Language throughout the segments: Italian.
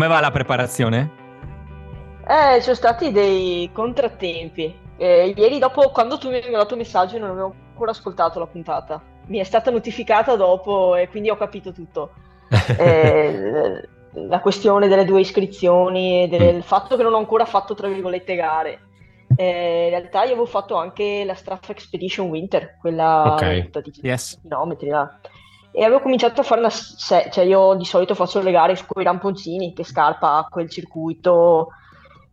Come va la preparazione? Eh, ci sono stati dei contrattempi. Eh, ieri dopo, quando tu mi hai mandato il messaggio, non avevo ancora ascoltato la puntata. Mi è stata notificata dopo e quindi ho capito tutto. eh, la questione delle due iscrizioni, del mm. fatto che non ho ancora fatto, tra virgolette, gare. Eh, in realtà io avevo fatto anche la Straff Expedition Winter, quella okay. di yes. chilometri là. E avevo cominciato a fare una... cioè io di solito faccio le gare con i ramponcini, che scarpa quel circuito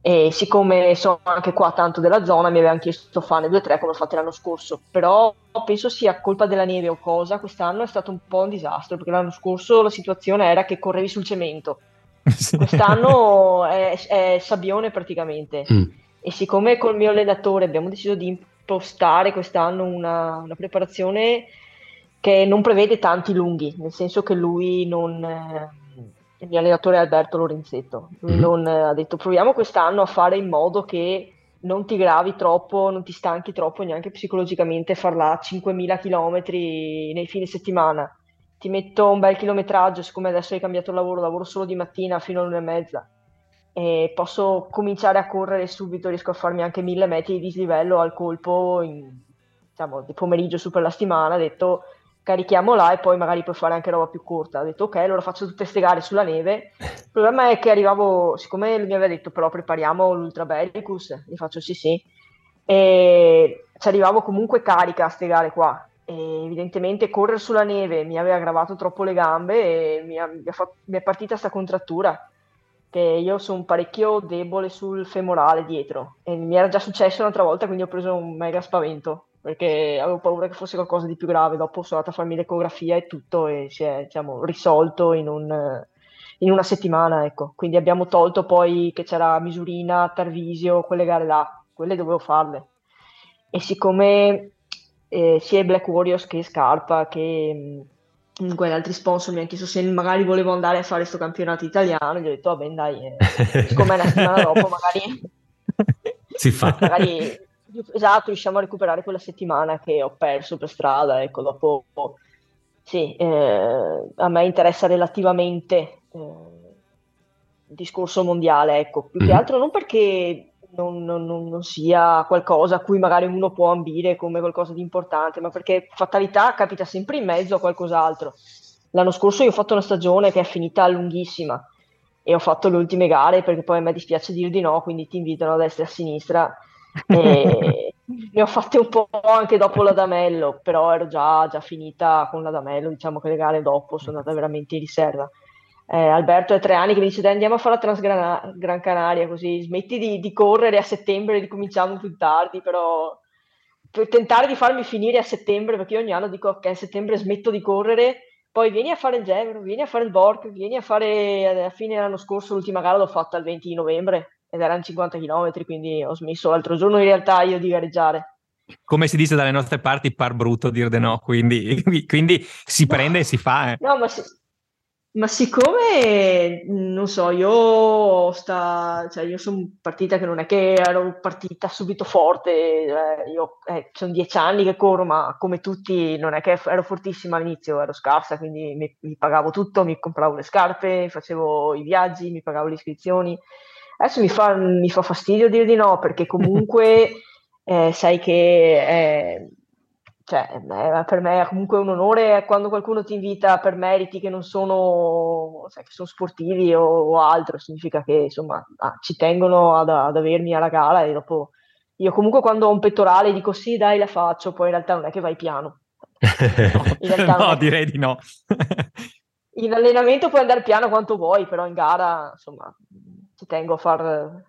e siccome sono anche qua tanto della zona mi avevano chiesto fare 2-3 come ho fatto l'anno scorso? Però penso sia colpa della neve o cosa quest'anno è stato un po' un disastro perché l'anno scorso la situazione era che correvi sul cemento. Quest'anno è, è, sabbione praticamente. Mm. e siccome col mio allenatore abbiamo deciso di impostare quest'anno una, una preparazione che non prevede tanti lunghi nel senso che lui non il mio allenatore Alberto Lorenzetto. mm-hmm. non, ha detto proviamo quest'anno a fare in modo che non ti gravi troppo, non ti stanchi troppo neanche psicologicamente farla 5.000 km nei fine settimana. Ti metto un bel chilometraggio, siccome adesso hai cambiato lavoro, lavoro solo di mattina fino all'una e mezza e posso cominciare a correre subito, riesco a farmi anche 1000 metri di dislivello al colpo in, diciamo, di pomeriggio su per la settimana, ha detto carichiamo là e poi magari puoi fare anche roba più corta. Ho detto ok, allora faccio tutte queste gare sulla neve. Il problema è che arrivavo, siccome mi aveva detto però prepariamo l'Ultra Bellicus, gli faccio sì sì, e ci arrivavo comunque carica a queste gare qua. E evidentemente correre sulla neve mi aveva aggravato troppo le gambe e mi, ha, mi, ha fatto, mi è partita questa contrattura che io sono parecchio debole sul femorale dietro e mi era già successo un'altra volta quindi ho preso un mega spavento perché avevo paura che fosse qualcosa di più grave. Dopo sono andata a farmi l'ecografia e tutto e si è diciamo, risolto in, un, in, una settimana. Ecco. Quindi abbiamo tolto poi che c'era Misurina, Tarvisio, quelle gare là, quelle dovevo farle. E siccome eh, sia i Black Warriors che Scarpa che comunque altri sponsor mi hanno chiesto se magari volevo andare a fare questo campionato italiano, gli ho detto vabbè dai, eh, siccome una settimana dopo magari... si fa. Magari esatto, riusciamo a recuperare quella settimana che ho perso per strada, ecco, dopo sì, eh, a me interessa relativamente eh, il discorso mondiale, ecco, più che altro non perché non, non, non, sia qualcosa a cui magari uno può ambire come qualcosa di importante, ma perché fatalità capita sempre in mezzo a qualcos'altro. L'anno scorso io ho fatto una stagione che è finita lunghissima e ho fatto le ultime gare perché poi a me dispiace dir di no, quindi ti invitano a destra e a sinistra ne ho fatte un po' anche dopo l'Adamello, però ero già, già finita con l'Adamello, diciamo che le gare dopo sono andata veramente in riserva. Eh, Alberto è tre anni che mi dice andiamo a fare la Transgran Canaria così smetti di, di, correre a settembre e ricominciamo più tardi, però per tentare di farmi finire a settembre, perché io ogni anno dico che a settembre smetto di correre, poi vieni a fare il Gevro, vieni a fare il Borg, vieni a fare a fine dell'anno scorso l'ultima gara l'ho fatta il 20 di novembre ed erano 50 km, quindi ho smesso l'altro giorno in realtà io di gareggiare. Come si dice dalle nostre parti, par brutto dir de no, quindi, quindi si prende e si fa. Eh. No, ma, si, ma, siccome, non so, io, sta, cioè io sono partita che non è che ero partita subito forte, eh, io eh, sono dieci anni che corro, ma come tutti non è che ero fortissima all'inizio, ero scarsa, quindi mi, mi pagavo tutto, mi compravo le scarpe, facevo i viaggi, mi pagavo le iscrizioni Adesso mi fa, mi fa fastidio dire di no, perché comunque eh, sai che è, cioè, è, per me è comunque un onore quando qualcuno ti invita per meriti che non sono, sai, che sono sportivi o, o, altro, significa che insomma ah, ci tengono ad, ad avermi alla gara e dopo io comunque quando ho un pettorale dico sì dai la faccio, poi in realtà non è che vai piano. No, no direi di no. in allenamento puoi andare piano quanto vuoi, però in gara insomma ci tengo a far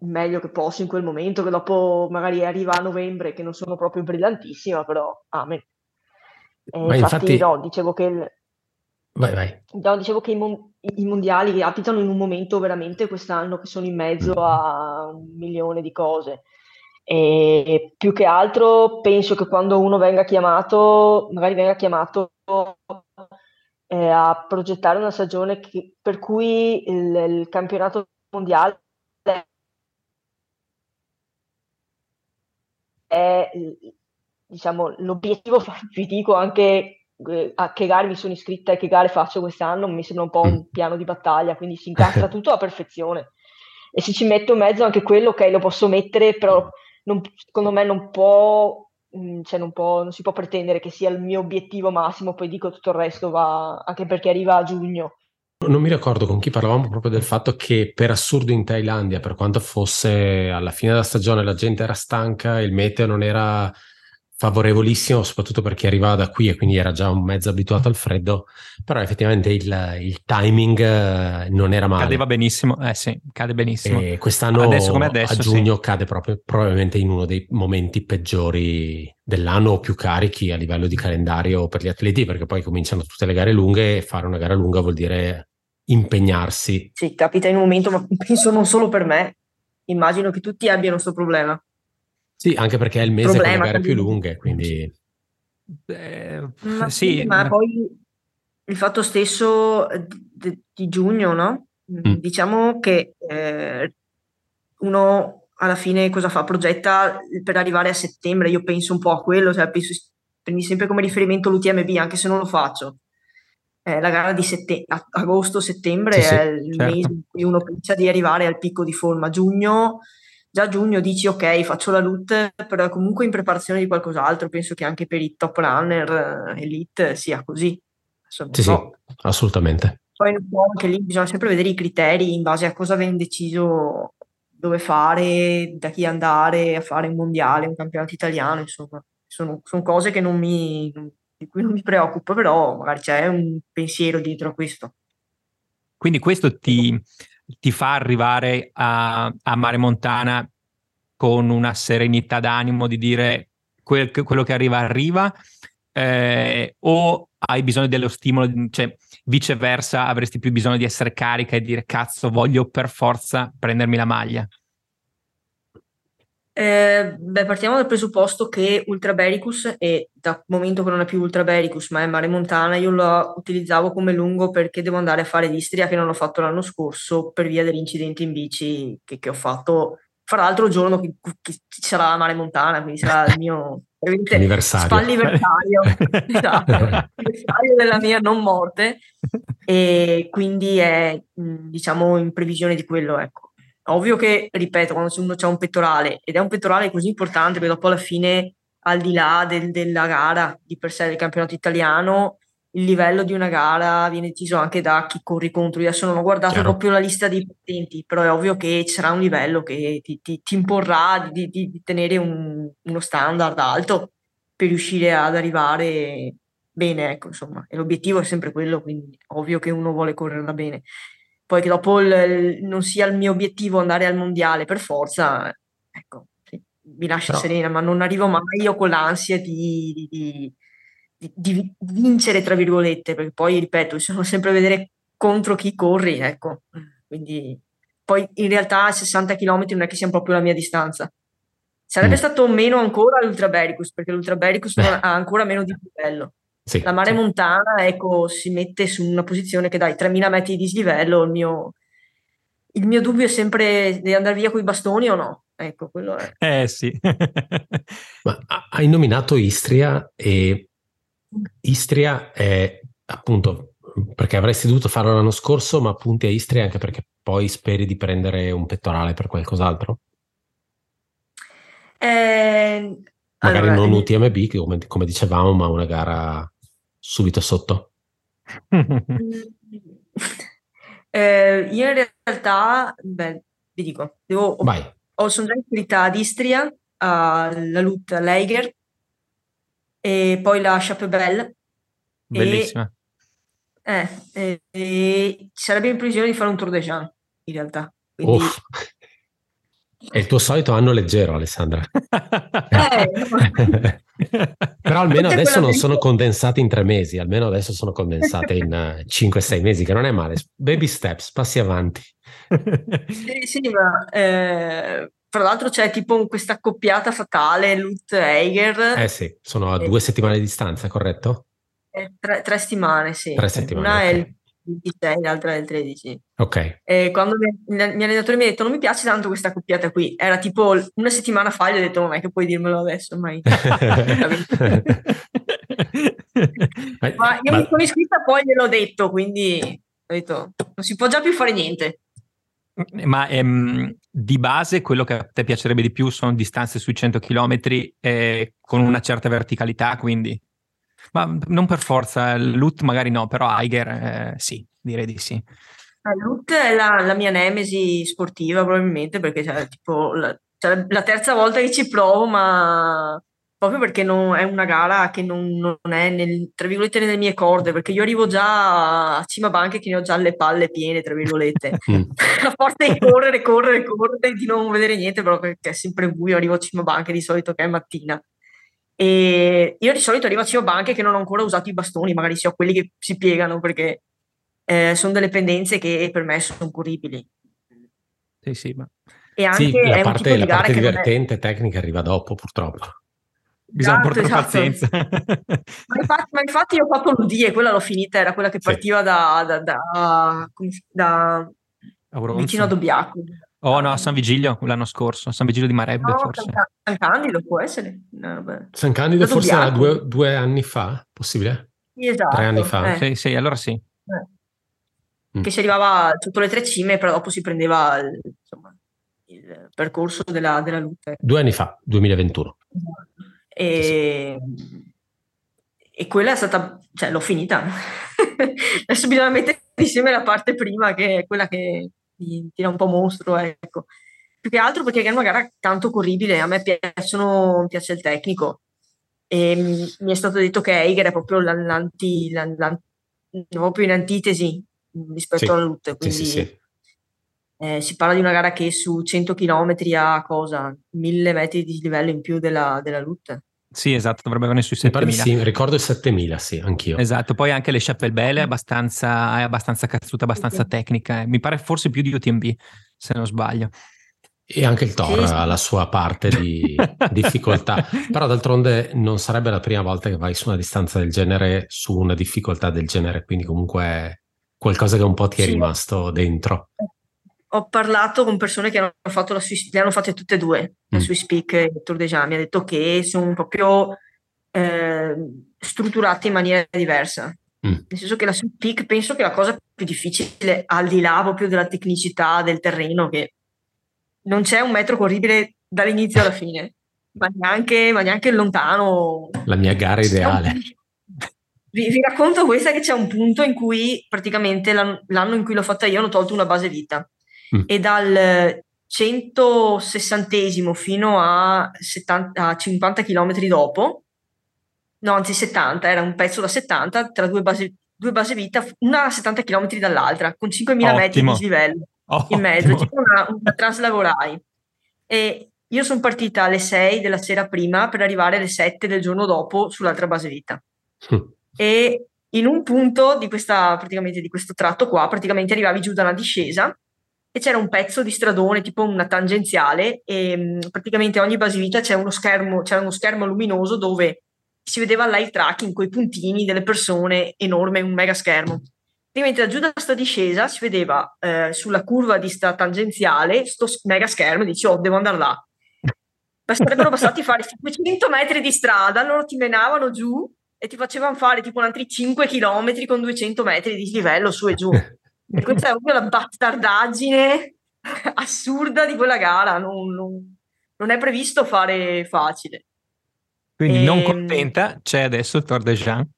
il meglio che posso in quel momento, che dopo magari arriva a novembre che non sono proprio brillantissima, però amen. E infatti, infatti, no, dicevo che il... Vai, vai. No, dicevo che i, mon- i, mondiali abitano in un momento veramente quest'anno che sono in mezzo a un milione di cose. E più che altro penso che quando uno venga chiamato, magari venga chiamato eh, a progettare una stagione che, per cui il, il campionato mondiale è diciamo, l'obiettivo, vi dico anche eh, a che gare mi sono iscritta e che gare faccio quest'anno, mi sembra un po' un mm. piano di battaglia, quindi si incastra tutto alla perfezione. E se ci metto in mezzo anche quello, ok, lo posso mettere, però non, secondo me non può, mm, cioè non, può, non si può pretendere che sia il mio obiettivo massimo, poi dico tutto il resto va, anche perché arriva a giugno. Non mi ricordo con chi parlavamo proprio del fatto che per assurdo in Thailandia, per quanto fosse alla fine della stagione, la gente era stanca, il meteo non era favorevolissimo, soprattutto per chi arrivava da qui e quindi era già un mezzo abituato al freddo, però effettivamente il, il timing eh, non era male. Cadeva benissimo, eh sì, cade benissimo. E quest'anno adesso come adesso, a giugno sì. cade proprio probabilmente in uno dei momenti peggiori dell'anno o più carichi a livello di calendario per gli atleti, perché poi cominciano tutte le gare lunghe e fare una gara lunga vuol dire impegnarsi. Sì, capita in un momento, ma penso non solo per me, immagino che tutti abbiano questo problema. Sì, anche perché è il mese Problema, con le gare più lunghe, quindi... Eh, ma sì, ma poi il fatto stesso di, di giugno, no? Mm. Diciamo che eh, uno alla fine cosa fa? Progetta per arrivare a settembre, io penso un po' a quello, cioè penso, prendi sempre come riferimento l'UTMB, anche se non lo faccio. Eh, la gara di sette- agosto-settembre sì, è sì, il certo. mese in cui uno pensa di arrivare al picco di forma. Giugno già a giugno dici ok, faccio la loot, però comunque in preparazione di qualcos'altro, penso che anche per i top runner eh, elite sia così. sì, so. sì, assolutamente. Poi anche lì bisogna sempre vedere i criteri in base a cosa avete deciso dove fare, da chi andare a fare un mondiale, un campionato italiano, insomma. Sono, sono cose che non mi, di cui non mi preoccupo, però magari c'è un pensiero dietro a questo. Quindi questo ti, ti fa arrivare a, a Mare Montana con una serenità d'animo di dire quel, quello che arriva arriva eh, o hai bisogno dello stimolo, cioè viceversa avresti più bisogno di essere carica e dire cazzo voglio per forza prendermi la maglia? Eh, beh, partiamo dal presupposto che Ultra Bericus, e da momento che non è più Ultra Bericus, ma è Mare Montana, io lo utilizzavo come lungo perché devo andare a fare l'Istria che non l'ho fatto l'anno scorso per via dell'incidente in bici che, che ho fatto. Fra l'altro il giorno che, che ci sarà Mare Montana, quindi sarà il mio anniversario. Spalliversario, esatto, anniversario della mia non morte e quindi è diciamo in previsione di quello, ecco. Ovvio che, ripeto, quando uno ha un pettorale ed è un pettorale così importante che dopo alla fine, al di là del, della gara di per sé del campionato italiano, il livello di una gara viene deciso anche da chi corri contro. Io adesso non ho guardato Chiaro. proprio la lista dei patenti, però è ovvio che ci sarà un livello che ti, ti, ti imporrà di, di, di tenere un, uno standard alto per riuscire ad arrivare bene, ecco, insomma. E l'obiettivo è sempre quello, quindi ovvio che uno vuole correrla bene poi che dopo il, non sia il mio obiettivo andare al mondiale per forza, ecco, mi lascia Però... serena, ma non arrivo mai io con l'ansia di, di, di, di, vincere, tra virgolette, perché poi, ripeto, bisogna sempre vedere contro chi corri, ecco, quindi poi in realtà 60 km non è che sia proprio la mia distanza. Sarebbe mm. stato meno ancora l'Ultra Bericus, perché l'Ultra Bericus ha ancora meno di livello. Sì, la mare sì. montana, ecco, si mette su una posizione che dai 3000 metri di dislivello, il mio, il mio dubbio è sempre di andare via con i bastoni o no. Ecco, quello è. Eh sì. Ma hai nominato Istria e Istria è appunto perché avresti dovuto farlo l'anno scorso, ma punti a Istria anche perché poi speri di prendere un pettorale per qualcos'altro? Eh, Magari allora, non UTMB, come, come dicevamo, ma una gara subito sotto? eh, io in realtà, beh, vi dico, devo, Vai. ho, sono già iscritta ad Istria, alla Lut Leiger e poi la Chapebelle. Bellissima. E, eh, e, e, ci sarebbe in previsione di fare un Tour de Jean, in realtà. Quindi, è il tuo solito anno leggero, Alessandra. Eh, Però almeno adesso non sono condensate in tre mesi, almeno adesso sono condensate in uh, 5-6 mesi, che non è male. Baby steps, passi avanti. sì, sì, ma eh, tra l'altro c'è tipo questa accoppiata fatale, Lutz Eiger. Eh sì, sono a due settimane di distanza, corretto? Eh, tre, tre, settimane, sì. Tre settimane, Una okay. è il 26, l'altra il 13. Ok. E quando mi, il mio allenatore mi ha detto non mi piace tanto questa coppiata qui, era tipo una settimana fa, gli ho detto non è che puoi dirmelo adesso, mai. ma io ma... mi sono iscritta poi gliel'ho detto, quindi ho detto non si può già più fare niente. Ma ehm, di base quello che a te piacerebbe di più sono distanze sui 100 km eh, con una certa verticalità, quindi... Ma non per forza, Lut magari no, però Aiger eh, sì, direi di sì. Lut è la, la, mia nemesi sportiva probabilmente perché cioè, tipo, la, cioè, la, terza volta che ci provo, ma proprio perché non, è una gara che non, non, è nel, tra virgolette nelle mie corde, perché io arrivo già a cima banche che ne ho già le palle piene, tra virgolette. Mm. a forza di correre, correre, correre, di non vedere niente, però perché è sempre buio, arrivo a cima banche di solito che è mattina. E io di solito arrivo a cima banche che non ho ancora usato i bastoni, magari se ho quelli che si piegano, perché eh, sono delle pendenze che per me sono corribili. Sì, sì, ma... E anche sì, la parte, di la parte divertente è... tecnica arriva dopo, purtroppo. Bisogna esatto, portare esatto. pazienza. ma, infatti, ma, infatti, io ho fatto l'UDI e quella l'ho finita, era quella che partiva sì. da, da, da, da vicino a Dobbiaco. Oh no, a San Vigilio l'anno scorso, San Vigilio di Marebbe no, forse. San Candido può essere. No, San Candido forse era due, due, anni fa, possibile? Sì, esatto. Tre anni fa. Eh. Sì, sì, allora sì. Eh. Mm. Che si arrivava sotto le tre cime, però dopo si prendeva il, insomma, il percorso della, della lutte. Due anni fa, 2021. E, sì. e quella è stata, cioè l'ho finita. Adesso bisogna mettere insieme la parte prima, che è quella che ti tira un po' mostro, ecco. Più che altro perché è una gara tanto corribile, a me piacciono, piace il tecnico e mi è stato detto che Eiger è proprio l'anti, l'anti, proprio in antitesi rispetto sì. alla lutte, quindi sì, sì, eh, si parla di una gara che su 100 km ha cosa? 1000 metri di livello in più della, della lutte. Sì, esatto, dovrebbe avere sui 7000. Sì, ricordo il 7000, sì, anch'io. Esatto, poi anche le Chapelle Belle è abbastanza, è abbastanza cazzuta, abbastanza sì. tecnica. Mi pare forse più di UTMB, se non sbaglio. E anche il Thor ha la sua parte di difficoltà, però d'altronde non sarebbe la prima volta che vai su una distanza del genere, su una difficoltà del genere, quindi comunque è qualcosa che un po' ti è sì. rimasto dentro. Ho parlato con persone che hanno fatto la Swiss, le hanno fatte tutte e due, mm. la Swiss Peak e il Tour de Jean, mi ha detto che sono proprio eh, strutturate in maniera diversa. Mm. Nel senso che la Swiss Peak penso che la cosa più difficile, al di là proprio della tecnicità del terreno, che non c'è un metro corribile dall'inizio alla fine, ma neanche, ma neanche lontano. La mia gara ideale. Vi, vi, racconto questa che c'è un punto in cui praticamente l'anno, l'anno in cui l'ho fatta io hanno tolto una base vita mm. e dal 160 fino a, 70, a 50 km dopo, no anzi 70, era un pezzo da 70 tra due basi, due base vita, una a 70 km dall'altra, con 5.000 metri di dislivello oh, in mezzo, tipo una, una translavorai. E io sono partita alle 6 della sera prima per arrivare alle 7 del giorno dopo sull'altra base vita. Mm. E in un punto di, questa, praticamente di questo tratto qua, praticamente arrivavi giù da una discesa e c'era un pezzo di stradone, tipo una tangenziale, e praticamente ogni base vita c'è uno schermo, c'era uno schermo luminoso dove si vedeva live tracking con i puntini delle persone enorme, un mega schermo. Praticamente da giù da sta discesa si vedeva eh, sulla curva di sta tangenziale sto mega schermo e dici oh devo andare là. Sarebbero bastati fare 500 metri di strada, loro ti menavano giù e ti facevano fare tipo altri 5 km con 200 metri di livello su e giù. E questa è proprio la bastardaggine assurda di quella gara, non, non, non è previsto fare facile. Quindi e... non contenta, c'è adesso il Tour de Jean.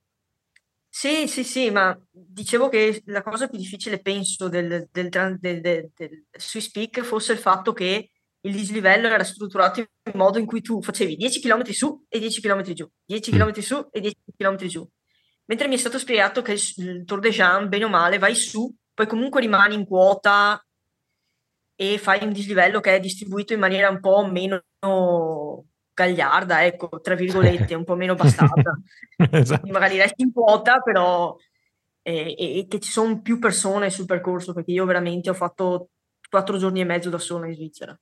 Sì, sì, sì, ma dicevo che la cosa più difficile, penso, del, del, del, del, Swiss Peak fosse il fatto che il dislivello era strutturato in modo in cui tu facevi 10 km su e 10 km giù, 10 km su e 10 km giù. Mentre mi è stato spiegato che il Tour de Jean, bene o male, vai su, poi comunque rimani in quota e fai un dislivello che è distribuito in maniera un po' meno gagliarda, ecco, tra virgolette, un po' meno bastarda. esatto. Magari resti in quota, però e, e, che ci sono più persone sul percorso, perché io veramente ho fatto quattro giorni e mezzo da sola in Svizzera.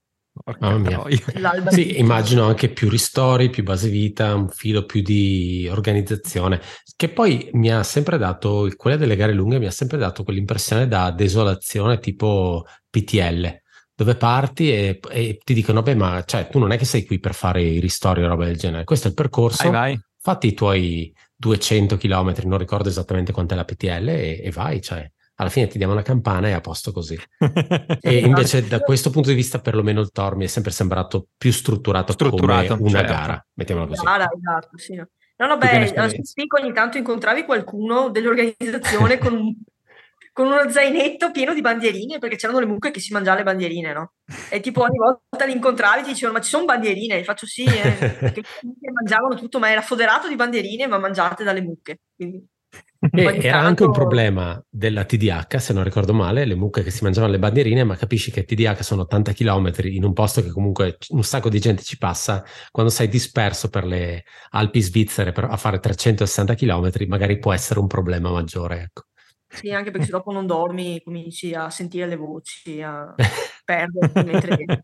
Sì, immagino anche più ristori, più base vita, un filo più di organizzazione, che poi mi ha sempre dato, quella delle gare lunghe mi ha sempre dato quell'impressione da desolazione tipo PTL, dove parti e, e ti dicono, beh, ma cioè, tu non è che sei qui per fare i ristori o roba del genere, questo è il percorso, vai, vai. fatti i tuoi 200 km, non ricordo esattamente quant'è la PTL e, e vai, cioè alla fine ti diamo una campana e a posto così. e invece da questo punto di vista perlomeno il Tor mi è sempre sembrato più strutturato, strutturato come una certo. gara, mettiamola così. Gara, esatto, sì. No, no, beh, ogni tanto incontravi qualcuno dell'organizzazione con, un, con uno zainetto pieno di bandierine, perché c'erano le mucche che si mangiavano le bandierine, no? E tipo ogni volta li incontravi ti dicevano, ma ci sono bandierine? E faccio sì, eh, che mangiavano tutto, ma era foderato di bandierine, ma mangiate dalle mucche. Quindi... E era tanto... anche un problema della TDH, se non ricordo male, le mucche che si mangiavano le bandierine, ma capisci che TDH sono 80 km in un posto che comunque un sacco di gente ci passa, quando sei disperso per le Alpi svizzere per, a fare 360 km, magari può essere un problema maggiore. Ecco. Sì, anche perché se dopo non dormi cominci a sentire le voci, a perderti mentre...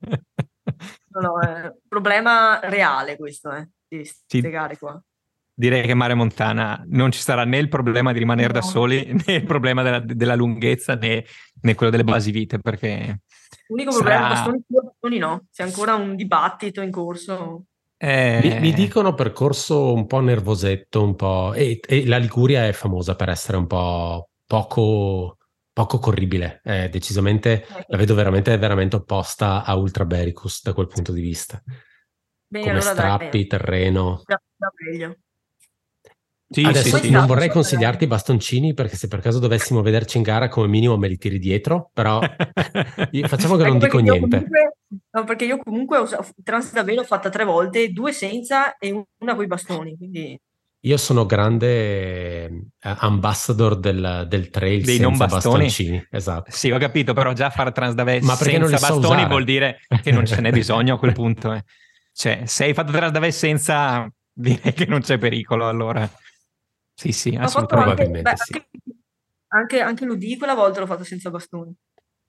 No, no, è un problema reale questo, eh, di sì. gare qua direi che Mare Montana non ci sarà né il problema di rimanere no. da soli, né il problema della, della lunghezza, né, né, quello delle basi vite, perché... L'unico sarà... problema bastoni, bastoni no, c'è ancora un dibattito in corso. Eh... Mi, mi, dicono percorso un po' nervosetto, un po'... E, e, la Liguria è famosa per essere un po' poco, poco corribile, eh, decisamente eh. la vedo veramente, veramente opposta a Ultra Bericus da quel punto di vista. Bene, Come allora strappi, dai, terreno. Da, da meglio. Sì, Adesso sì, non vorrei consigliarti i bastoncini perché se per caso dovessimo vederci in gara come minimo me li tiri dietro, però facciamo che non dico niente. Comunque, no, perché io comunque ho Transdavelo l'ho fatta tre volte, due senza e una con i bastoni, quindi... Io sono grande eh, ambassador del, del trail Dei non bastoni. bastoncini. Esatto. Sì, ho capito, però già fare Transdavelo senza bastoni so vuol dire che non ce n'è bisogno a quel punto. Eh. Cioè, se hai fatto Transdavelo senza, direi che non c'è pericolo allora. Sì, sì, assolutamente. Anche, beh, sì. anche, anche l'UD quella volta l'ho fatto senza bastoni.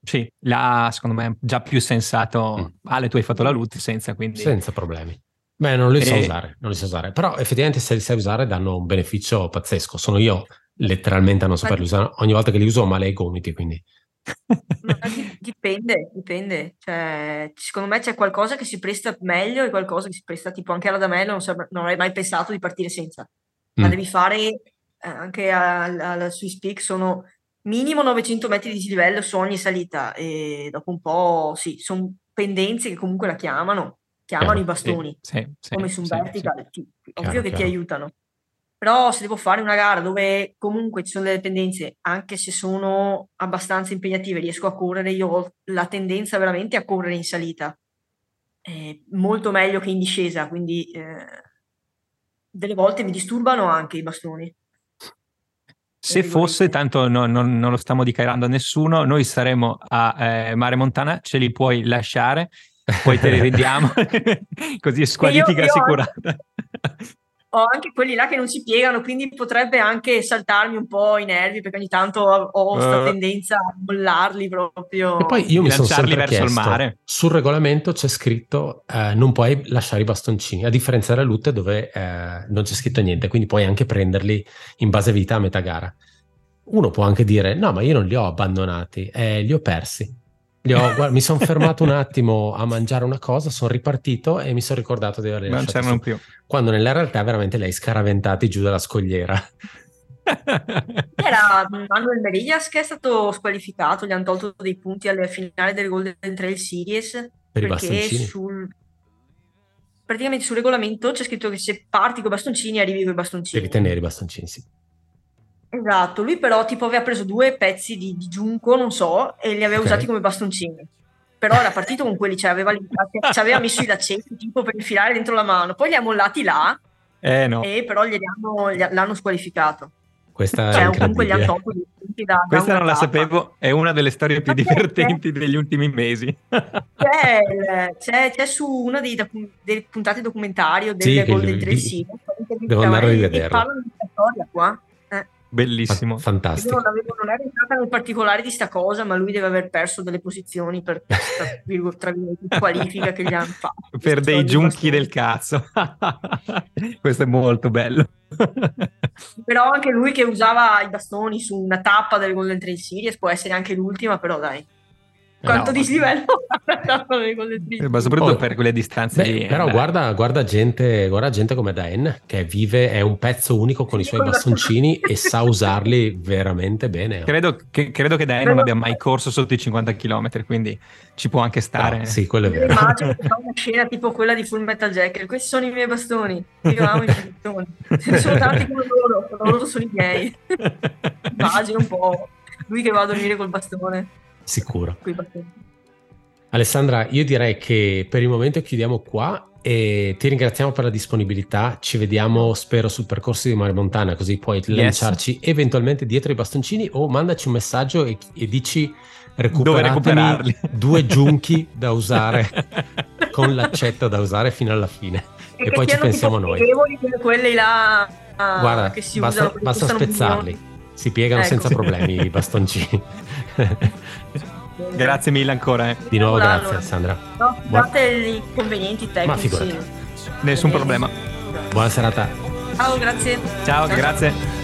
Sì, là secondo me è già più sensato. Mm. Ale, tu hai fatto la LUT senza, quindi... Senza problemi. Beh, non li so usare, non li so usare. Però effettivamente se li sai usare danno un beneficio pazzesco. Sono io letteralmente a non saperli usare. Ogni volta che li uso ho male ai gomiti, quindi... dipende, dipende. Cioè, secondo me c'è qualcosa che si presta meglio e qualcosa che si presta tipo anche alla da me non, non avrei mai pensato di partire senza la mm. devi fare eh, anche alla Swiss Peak, sono minimo 900 metri di dislivello su ogni salita e dopo un po' sì, sono pendenze che comunque la chiamano, chiamano chiaro, i bastoni, sì, sì, come su un sì, vertical, ti, chiaro, ovvio che chiaro. ti aiutano. Però se devo fare una gara dove comunque ci sono delle pendenze, anche se sono abbastanza impegnative, riesco a correre, io ho la tendenza veramente a correre in salita, è molto meglio che in discesa, quindi eh, delle volte mi disturbano anche i bastoni. Se fosse, tanto no, no, non lo stiamo dichiarando a nessuno, noi saremo a eh, Mare Montana, ce li puoi lasciare, poi te li rendiamo, così è squalifica assicurata ho anche quelli là che non si piegano, quindi potrebbe anche saltarmi un po' i nervi perché ogni tanto ho questa uh, tendenza a mollarli proprio. E poi io mi sono sempre verso chiesto, il mare. sul regolamento c'è scritto eh, non puoi lasciare i bastoncini, a differenza della lutte dove eh, non c'è scritto niente, quindi puoi anche prenderli in base vita a metà gara. Uno può anche dire no, ma io non li ho abbandonati, eh, li ho persi. Ho, guarda, mi sono fermato un attimo a mangiare una cosa, sono ripartito e mi sono ricordato di averli non c'erano più. Quando nella realtà veramente lei scaraventati giù dalla scogliera. Era Manuel Merillas che è stato squalificato, gli hanno tolto dei punti alle finali del Golden Trail Series per perché sul, praticamente sul regolamento c'è scritto che se parti con i bastoncini arrivi con i bastoncini. Devi tenere i bastoncini, sì. Esatto, lui però tipo aveva preso due pezzi di, di giunco, non so, e li aveva okay. usati come bastoncini. Però era partito con quelli, cioè aveva, ci aveva messo i laccetti tipo per infilare dentro la mano, poi li ha mollati là, eh, no. e però glieli hanno, gli, l'hanno squalificato. Questa cioè, comunque gli hanno tolto gli da, Questa da non la sapevo, è una delle storie più divertenti degli ultimi mesi. C'è, c'è, c'è, su uno dei, dei puntati documentario del sì, Golden Trail Devo andare a rivederlo. E parlano di questa storia qua. Bellissimo. fantastico. Io non, avevo, non ero entrata nel particolare di sta cosa, ma lui deve aver perso delle posizioni per questa tra virgolette, qualifica che gli hanno fatto. per dei giunchi del cazzo. Questo è molto bello. però anche lui che usava i bastoni su una tappa del Golden Trail Series può essere anche l'ultima, però dai. Quanto no, dislivello ma soprattutto oh, per quelle distanze beh, lì, però guarda, guarda, gente, guarda gente come Dan che vive è un pezzo unico con i suoi bastoncini e sa usarli veramente bene. Credo che, credo che Dan non abbia mai corso sotto i 50 km quindi ci può anche stare. no, sì quello è vero. Immagino che fa una scena tipo quella di Full Metal Jacket. Questi sono i miei bastoni. Io amo i bastoni. Sono tanti come loro loro sono i miei. Immagino un po' lui che va a dormire col bastone Sicuro. Alessandra, io direi che per il momento chiudiamo qua e ti ringraziamo per la disponibilità. Ci vediamo, spero, sul percorso di Mare Montana, così puoi yes. lanciarci eventualmente dietro i bastoncini o mandaci un messaggio e, e dici recuperatemi due giunchi da usare con l'accetto da usare fino alla fine. E, e poi ci pensiamo noi. Quelli là uh, Guarda, che si basta, usano, basta spezzarli. Si piegano ecco. senza problemi i bastoncini. Grazie mille ancora. Eh. Di nuovo allora, grazie Sandra. No, scusate gli inconvenienti tecnici. Nessun problema. Buona serata. Ciao, grazie. Ciao, Ciao. grazie.